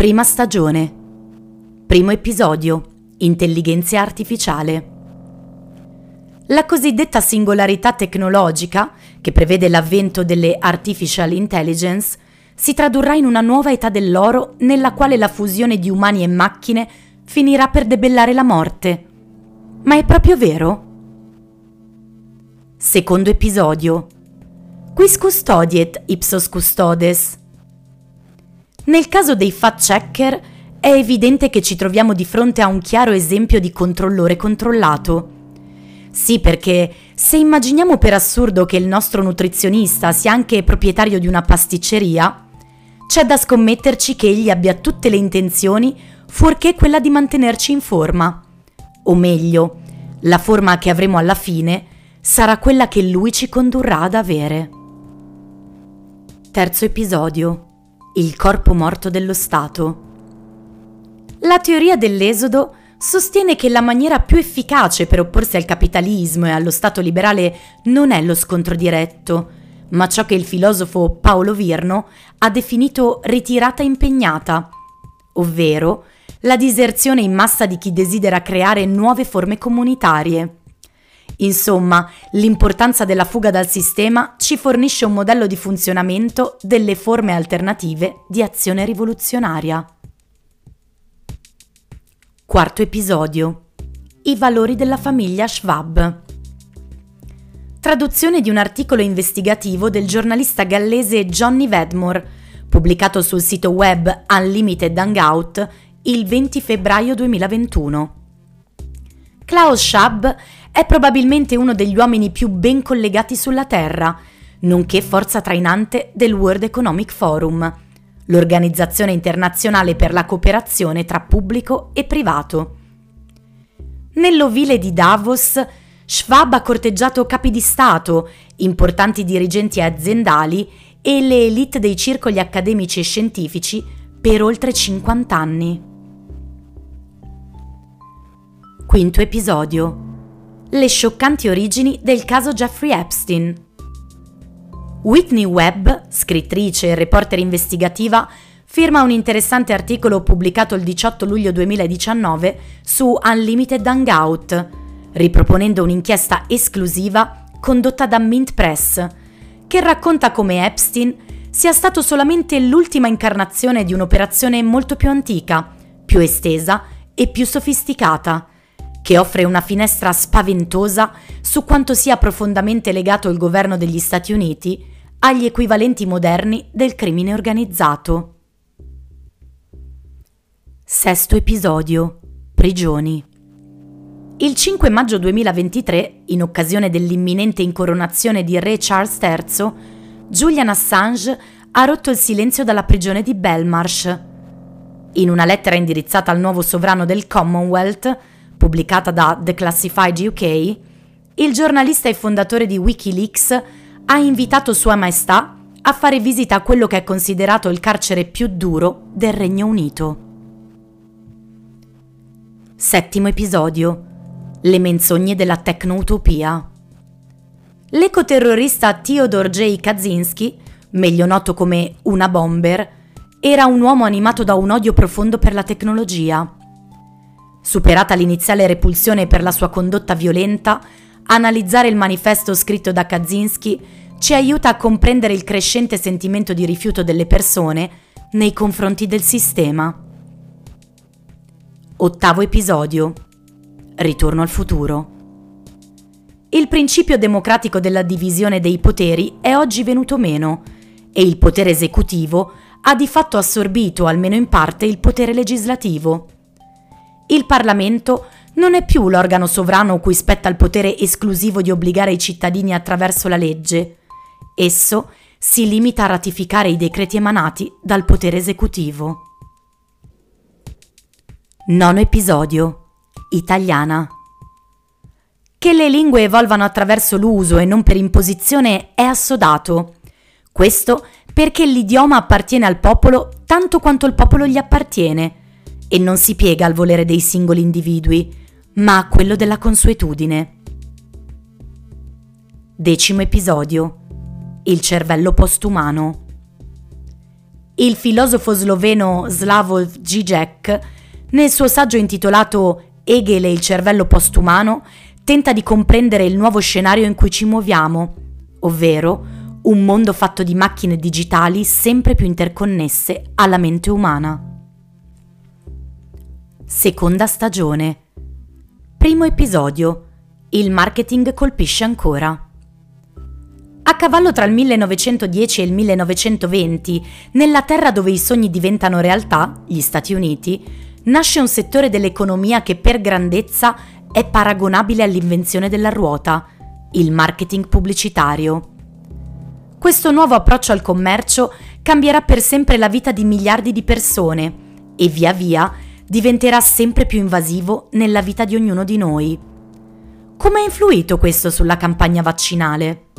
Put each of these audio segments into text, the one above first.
Prima stagione. Primo episodio. Intelligenza artificiale. La cosiddetta singolarità tecnologica, che prevede l'avvento delle artificial intelligence, si tradurrà in una nuova età dell'oro nella quale la fusione di umani e macchine finirà per debellare la morte. Ma è proprio vero? Secondo episodio. Quis custodiet ipsos custodes? Nel caso dei fact-checker è evidente che ci troviamo di fronte a un chiaro esempio di controllore controllato. Sì, perché se immaginiamo per assurdo che il nostro nutrizionista sia anche proprietario di una pasticceria, c'è da scommetterci che egli abbia tutte le intenzioni fuorché quella di mantenerci in forma. O meglio, la forma che avremo alla fine sarà quella che lui ci condurrà ad avere. Terzo episodio il corpo morto dello Stato. La teoria dell'esodo sostiene che la maniera più efficace per opporsi al capitalismo e allo Stato liberale non è lo scontro diretto, ma ciò che il filosofo Paolo Virno ha definito ritirata impegnata, ovvero la diserzione in massa di chi desidera creare nuove forme comunitarie. Insomma, l'importanza della fuga dal sistema ci fornisce un modello di funzionamento delle forme alternative di azione rivoluzionaria. Quarto episodio. I valori della famiglia Schwab. Traduzione di un articolo investigativo del giornalista gallese Johnny Vedmore, pubblicato sul sito web Unlimited Hangout il 20 febbraio 2021. Klaus Schwab è probabilmente uno degli uomini più ben collegati sulla Terra, nonché forza trainante del World Economic Forum, l'organizzazione internazionale per la cooperazione tra pubblico e privato. Nell'ovile di Davos, Schwab ha corteggiato capi di Stato, importanti dirigenti aziendali e le elite dei circoli accademici e scientifici per oltre 50 anni. Quinto episodio le scioccanti origini del caso Jeffrey Epstein. Whitney Webb, scrittrice e reporter investigativa, firma un interessante articolo pubblicato il 18 luglio 2019 su Unlimited Hangout, riproponendo un'inchiesta esclusiva condotta da Mint Press, che racconta come Epstein sia stato solamente l'ultima incarnazione di un'operazione molto più antica, più estesa e più sofisticata che offre una finestra spaventosa su quanto sia profondamente legato il governo degli Stati Uniti agli equivalenti moderni del crimine organizzato. Sesto episodio. Prigioni. Il 5 maggio 2023, in occasione dell'imminente incoronazione di Re Charles III, Julian Assange ha rotto il silenzio dalla prigione di Belmarsh. In una lettera indirizzata al nuovo sovrano del Commonwealth, pubblicata da The Classified UK, il giornalista e fondatore di Wikileaks ha invitato Sua Maestà a fare visita a quello che è considerato il carcere più duro del Regno Unito. Settimo episodio. Le menzogne della tecnoutopia. L'ecoterrorista Theodore J. Kaczynski, meglio noto come una bomber, era un uomo animato da un odio profondo per la tecnologia Superata l'iniziale repulsione per la sua condotta violenta, analizzare il manifesto scritto da Kaczynski ci aiuta a comprendere il crescente sentimento di rifiuto delle persone nei confronti del sistema. Ottavo episodio. Ritorno al futuro. Il principio democratico della divisione dei poteri è oggi venuto meno e il potere esecutivo ha di fatto assorbito, almeno in parte, il potere legislativo il Parlamento non è più l'organo sovrano cui spetta il potere esclusivo di obbligare i cittadini attraverso la legge. Esso si limita a ratificare i decreti emanati dal potere esecutivo. Nono episodio. Italiana. Che le lingue evolvano attraverso l'uso e non per imposizione è assodato. Questo perché l'idioma appartiene al popolo tanto quanto il popolo gli appartiene e non si piega al volere dei singoli individui, ma a quello della consuetudine. Decimo episodio. Il cervello postumano. il filosofo sloveno Slavoj Žižek, nel suo saggio intitolato Hegel e il cervello postumano, tenta di comprendere il nuovo scenario in cui ci muoviamo, ovvero un mondo fatto di macchine digitali sempre più interconnesse alla mente umana. Seconda stagione. Primo episodio. Il marketing colpisce ancora. A cavallo tra il 1910 e il 1920, nella terra dove i sogni diventano realtà, gli Stati Uniti, nasce un settore dell'economia che per grandezza è paragonabile all'invenzione della ruota, il marketing pubblicitario. Questo nuovo approccio al commercio cambierà per sempre la vita di miliardi di persone e via via diventerà sempre più invasivo nella vita di ognuno di noi. Come ha influito questo sulla campagna vaccinale?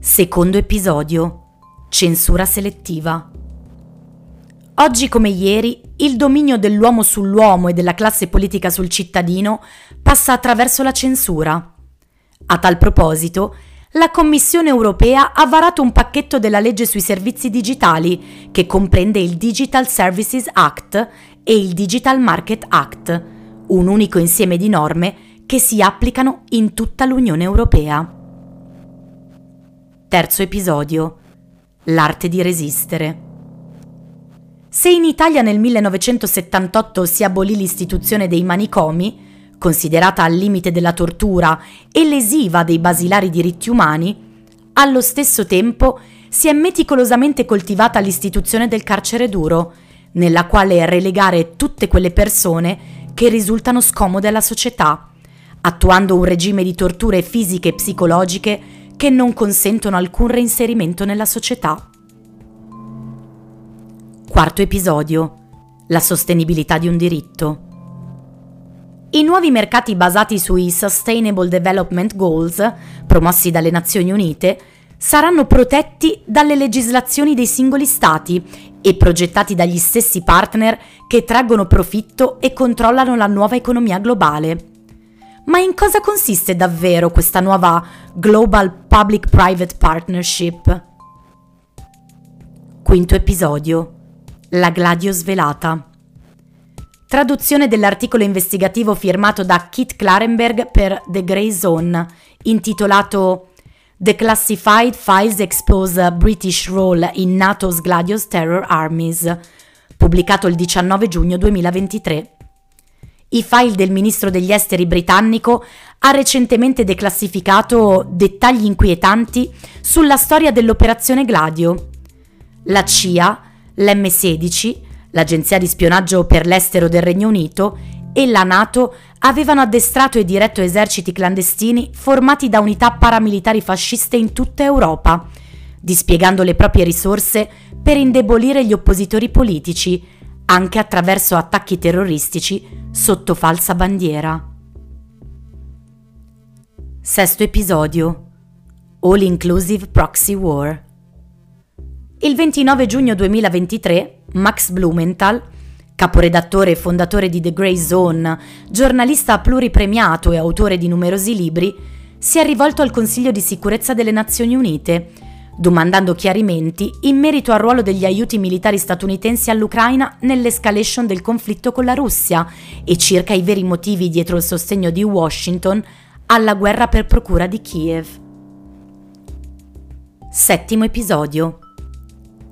Secondo episodio. Censura selettiva. Oggi come ieri, il dominio dell'uomo sull'uomo e della classe politica sul cittadino passa attraverso la censura. A tal proposito, la Commissione europea ha varato un pacchetto della legge sui servizi digitali che comprende il Digital Services Act e il Digital Market Act, un unico insieme di norme che si applicano in tutta l'Unione europea. Terzo episodio. L'arte di resistere. Se in Italia nel 1978 si abolì l'istituzione dei manicomi, considerata al limite della tortura e lesiva dei basilari diritti umani, allo stesso tempo si è meticolosamente coltivata l'istituzione del carcere duro, nella quale relegare tutte quelle persone che risultano scomode alla società, attuando un regime di torture fisiche e psicologiche che non consentono alcun reinserimento nella società. Quarto episodio. La sostenibilità di un diritto. I nuovi mercati basati sui Sustainable Development Goals, promossi dalle Nazioni Unite, saranno protetti dalle legislazioni dei singoli Stati e progettati dagli stessi partner che traggono profitto e controllano la nuova economia globale. Ma in cosa consiste davvero questa nuova Global Public-Private Partnership? Quinto episodio. La Gladio svelata. Traduzione dell'articolo investigativo firmato da Kit Klarenberg per The Grey Zone, intitolato The Classified Files Expose British Role in NATO's Gladius Terror Armies, pubblicato il 19 giugno 2023. I file del ministro degli esteri britannico ha recentemente declassificato dettagli inquietanti sulla storia dell'operazione Gladio. La CIA, l'M16, l'Agenzia di spionaggio per l'estero del Regno Unito e la NATO avevano addestrato e diretto eserciti clandestini formati da unità paramilitari fasciste in tutta Europa, dispiegando le proprie risorse per indebolire gli oppositori politici, anche attraverso attacchi terroristici sotto falsa bandiera. Sesto episodio All Inclusive Proxy War il 29 giugno 2023 Max Blumenthal, caporedattore e fondatore di The Grey Zone, giornalista pluripremiato e autore di numerosi libri, si è rivolto al Consiglio di sicurezza delle Nazioni Unite, domandando chiarimenti in merito al ruolo degli aiuti militari statunitensi all'Ucraina nell'escalation del conflitto con la Russia e circa i veri motivi dietro il sostegno di Washington alla guerra per procura di Kiev. Settimo episodio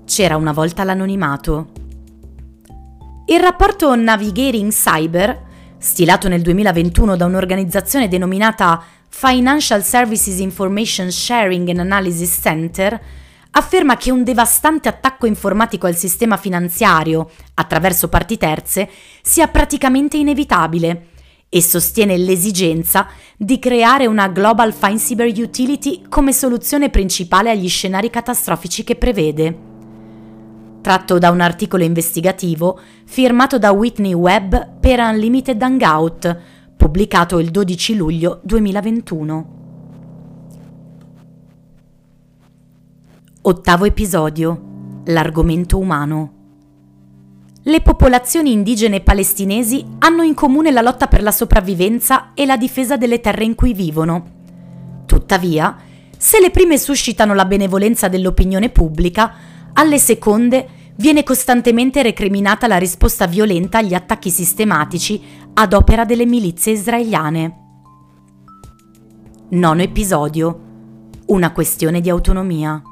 c'era una volta l'anonimato. Il rapporto Navigating Cyber, stilato nel 2021 da un'organizzazione denominata Financial Services Information Sharing and Analysis Center, afferma che un devastante attacco informatico al sistema finanziario attraverso parti terze sia praticamente inevitabile e sostiene l'esigenza di creare una Global Fine Cyber Utility come soluzione principale agli scenari catastrofici che prevede tratto da un articolo investigativo firmato da Whitney Webb per Unlimited Hangout, pubblicato il 12 luglio 2021. Ottavo episodio. L'argomento umano. Le popolazioni indigene palestinesi hanno in comune la lotta per la sopravvivenza e la difesa delle terre in cui vivono. Tuttavia, Se le prime suscitano la benevolenza dell'opinione pubblica, alle seconde viene costantemente recriminata la risposta violenta agli attacchi sistematici ad opera delle milizie israeliane. Nono episodio. Una questione di autonomia.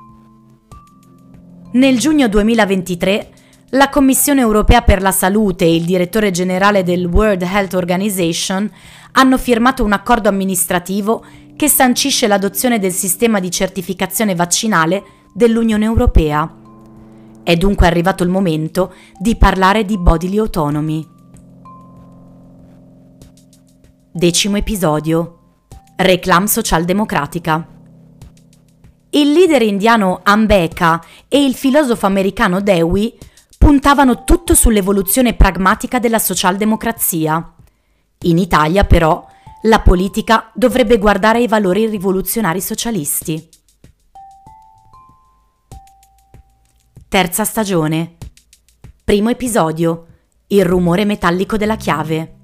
Nel giugno 2023 la Commissione europea per la salute e il direttore generale del World Health Organization hanno firmato un accordo amministrativo che sancisce l'adozione del sistema di certificazione vaccinale dell'Unione Europea. È dunque arrivato il momento di parlare di bodily autonomy. Decimo episodio. Reclam socialdemocratica. Il leader indiano Ambeka e il filosofo americano Dewey puntavano tutto sull'evoluzione pragmatica della socialdemocrazia. In Italia, però, la politica dovrebbe guardare ai valori rivoluzionari socialisti. Terza stagione. Primo episodio. Il rumore metallico della chiave.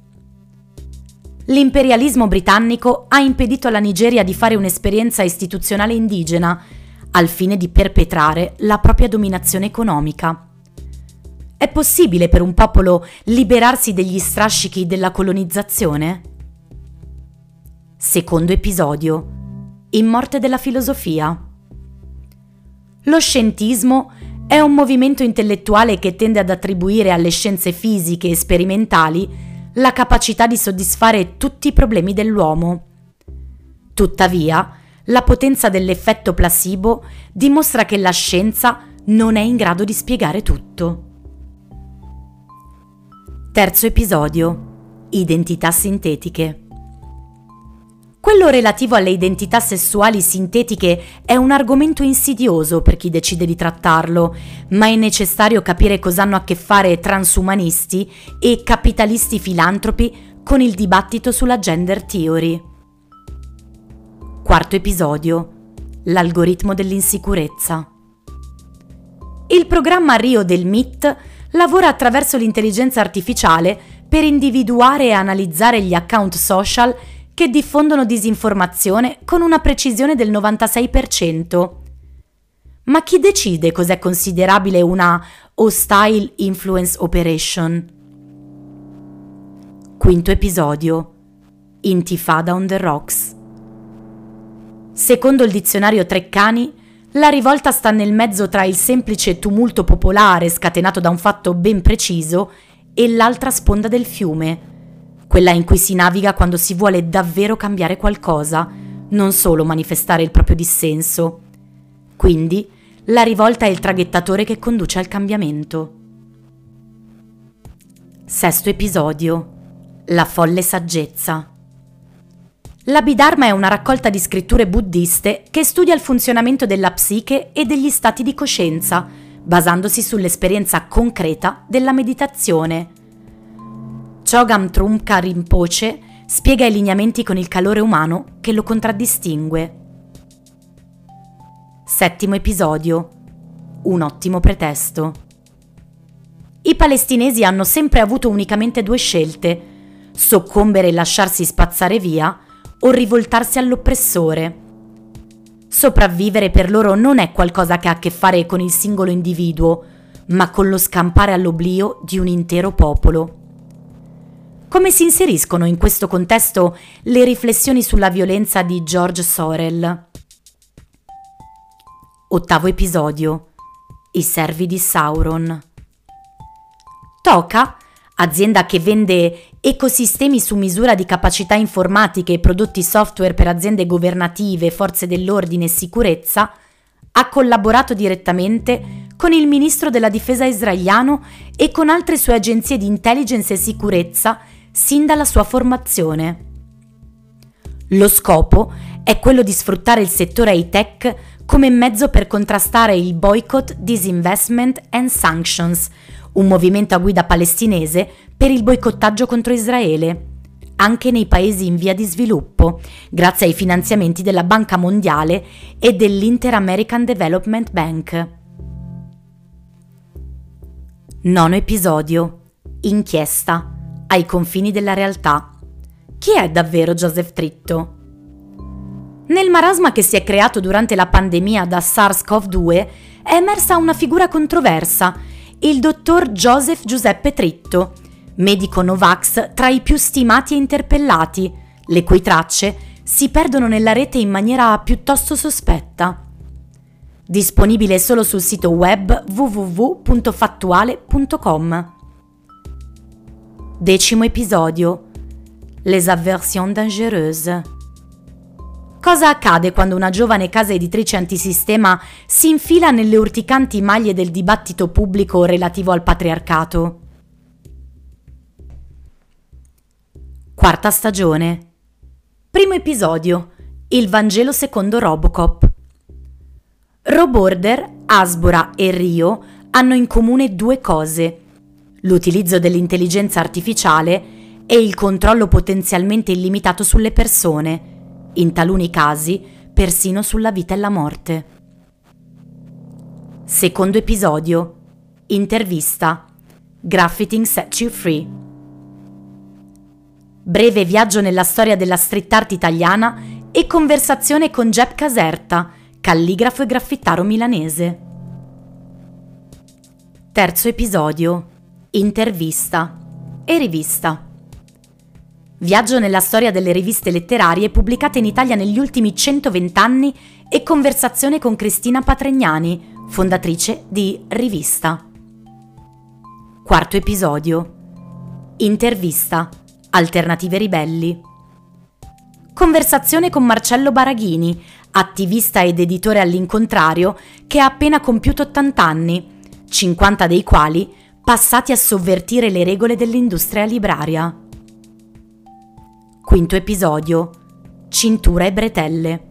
L'imperialismo britannico ha impedito alla Nigeria di fare un'esperienza istituzionale indigena al fine di perpetrare la propria dominazione economica. È possibile per un popolo liberarsi degli strascichi della colonizzazione? Secondo episodio. In morte della filosofia. Lo scientismo è un movimento intellettuale che tende ad attribuire alle scienze fisiche e sperimentali la capacità di soddisfare tutti i problemi dell'uomo. Tuttavia, la potenza dell'effetto placebo dimostra che la scienza non è in grado di spiegare tutto. Terzo episodio. Identità sintetiche. Quello relativo alle identità sessuali sintetiche è un argomento insidioso per chi decide di trattarlo, ma è necessario capire cosa hanno a che fare transumanisti e capitalisti filantropi con il dibattito sulla gender theory. Quarto episodio. L'algoritmo dell'insicurezza. Il programma Rio del MIT lavora attraverso l'intelligenza artificiale per individuare e analizzare gli account social che diffondono disinformazione con una precisione del 96%. Ma chi decide cos'è considerabile una hostile influence operation? Quinto episodio. Intifada on the rocks. Secondo il dizionario Treccani, la rivolta sta nel mezzo tra il semplice tumulto popolare scatenato da un fatto ben preciso e l'altra sponda del fiume, quella in cui si naviga quando si vuole davvero cambiare qualcosa, non solo manifestare il proprio dissenso. Quindi la rivolta è il traghettatore che conduce al cambiamento. Sesto episodio. La folle saggezza. L'Abhidharma è una raccolta di scritture buddiste che studia il funzionamento della psiche e degli stati di coscienza, basandosi sull'esperienza concreta della meditazione. Chogam Trungpa Rinpoche spiega i lineamenti con il calore umano che lo contraddistingue. Settimo episodio. Un ottimo pretesto. I palestinesi hanno sempre avuto unicamente due scelte, soccombere e lasciarsi spazzare via, o rivoltarsi all'oppressore. Sopravvivere per loro non è qualcosa che ha a che fare con il singolo individuo, ma con lo scampare all'oblio di un intero popolo. Come si inseriscono in questo contesto le riflessioni sulla violenza di George Sorel? Ottavo episodio. I servi di Sauron. Toca azienda che vende ecosistemi su misura di capacità informatiche e prodotti software per aziende governative, forze dell'ordine e sicurezza, ha collaborato direttamente con il ministro della difesa israeliano e con altre sue agenzie di intelligence e sicurezza sin dalla sua formazione. Lo scopo è quello di sfruttare il settore high-tech come mezzo per contrastare il boycott, disinvestment and sanctions, un movimento a guida palestinese per il boicottaggio contro Israele, anche nei paesi in via di sviluppo, grazie ai finanziamenti della Banca Mondiale e dell'Inter-American Development Bank. Nono episodio. Inchiesta. Ai confini della realtà. Chi è davvero Joseph Tritto? Nel marasma che si è creato durante la pandemia da SARS-CoV-2 è emersa una figura controversa, il dottor Joseph Giuseppe Tritto, medico Novax tra i più stimati e interpellati, le cui tracce si perdono nella rete in maniera piuttosto sospetta. Disponibile solo sul sito web www.fattuale.com. Decimo episodio. Les aversions dangereuses. Cosa accade quando una giovane casa editrice antisistema si infila nelle urticanti maglie del dibattito pubblico relativo al patriarcato? Quarta stagione. Primo episodio. Il Vangelo secondo Robocop. Roborder, Asbora e Rio hanno in comune due cose. L'utilizzo dell'intelligenza artificiale e il controllo potenzialmente illimitato sulle persone in taluni casi persino sulla vita e la morte. Secondo episodio. Intervista. Graffiting Set You Free. Breve viaggio nella storia della street art italiana e conversazione con Jeb Caserta, calligrafo e graffittaro milanese. Terzo episodio. Intervista e rivista. Viaggio nella storia delle riviste letterarie pubblicate in Italia negli ultimi 120 anni e conversazione con Cristina Patregnani, fondatrice di Rivista. Quarto episodio. Intervista. Alternative ribelli. Conversazione con Marcello Baraghini, attivista ed editore all'incontrario, che ha appena compiuto 80 anni, 50 dei quali passati a sovvertire le regole dell'industria libraria. Quinto episodio. Cintura e bretelle.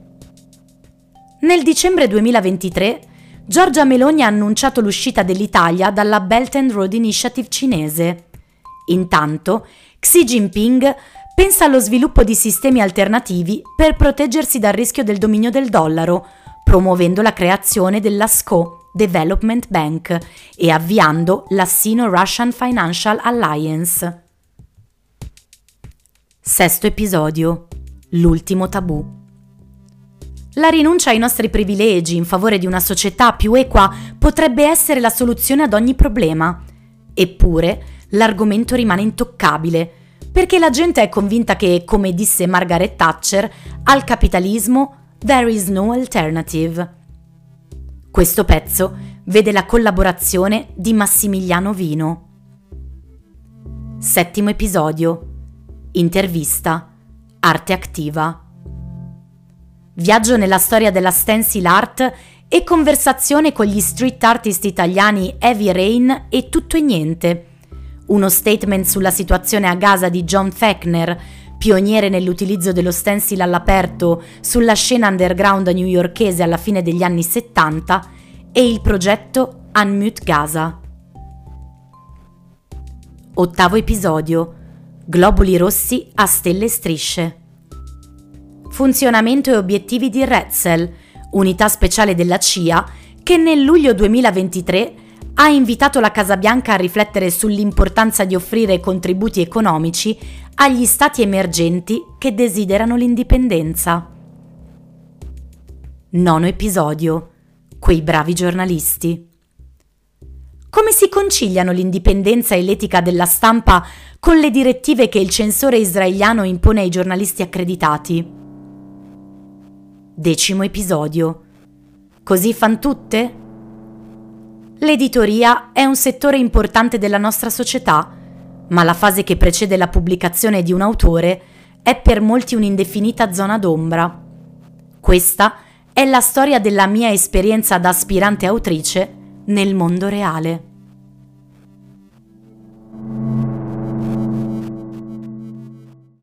Nel dicembre 2023 Giorgia Meloni ha annunciato l'uscita dell'Italia dalla Belt and Road Initiative cinese. Intanto, Xi Jinping pensa allo sviluppo di sistemi alternativi per proteggersi dal rischio del dominio del dollaro, promuovendo la creazione della SCO Development Bank e avviando la Sino-Russian Financial Alliance. Sesto episodio. L'ultimo tabù. La rinuncia ai nostri privilegi in favore di una società più equa potrebbe essere la soluzione ad ogni problema. Eppure, l'argomento rimane intoccabile, perché la gente è convinta che, come disse Margaret Thatcher, al capitalismo there is no alternative. Questo pezzo vede la collaborazione di Massimiliano Vino. Settimo episodio Intervista. Arte attiva. Viaggio nella storia della stencil art e conversazione con gli street artist italiani Heavy Rain e Tutto e Niente. Uno statement sulla situazione a Gaza di John Fechner, pioniere nell'utilizzo dello stencil all'aperto sulla scena underground newyorkese alla fine degli anni 70 e il progetto Unmute Gaza. Ottavo episodio globuli rossi a stelle e strisce. Funzionamento e obiettivi di Retzel, unità speciale della CIA che nel luglio 2023 ha invitato la Casa Bianca a riflettere sull'importanza di offrire contributi economici agli stati emergenti che desiderano l'indipendenza. Nono episodio. Quei bravi giornalisti. Come si conciliano l'indipendenza e l'etica della stampa con le direttive che il censore israeliano impone ai giornalisti accreditati? Decimo episodio. Così fan tutte? L'editoria è un settore importante della nostra società, ma la fase che precede la pubblicazione di un autore è per molti un'indefinita zona d'ombra. Questa è la storia della mia esperienza da aspirante autrice nel mondo reale.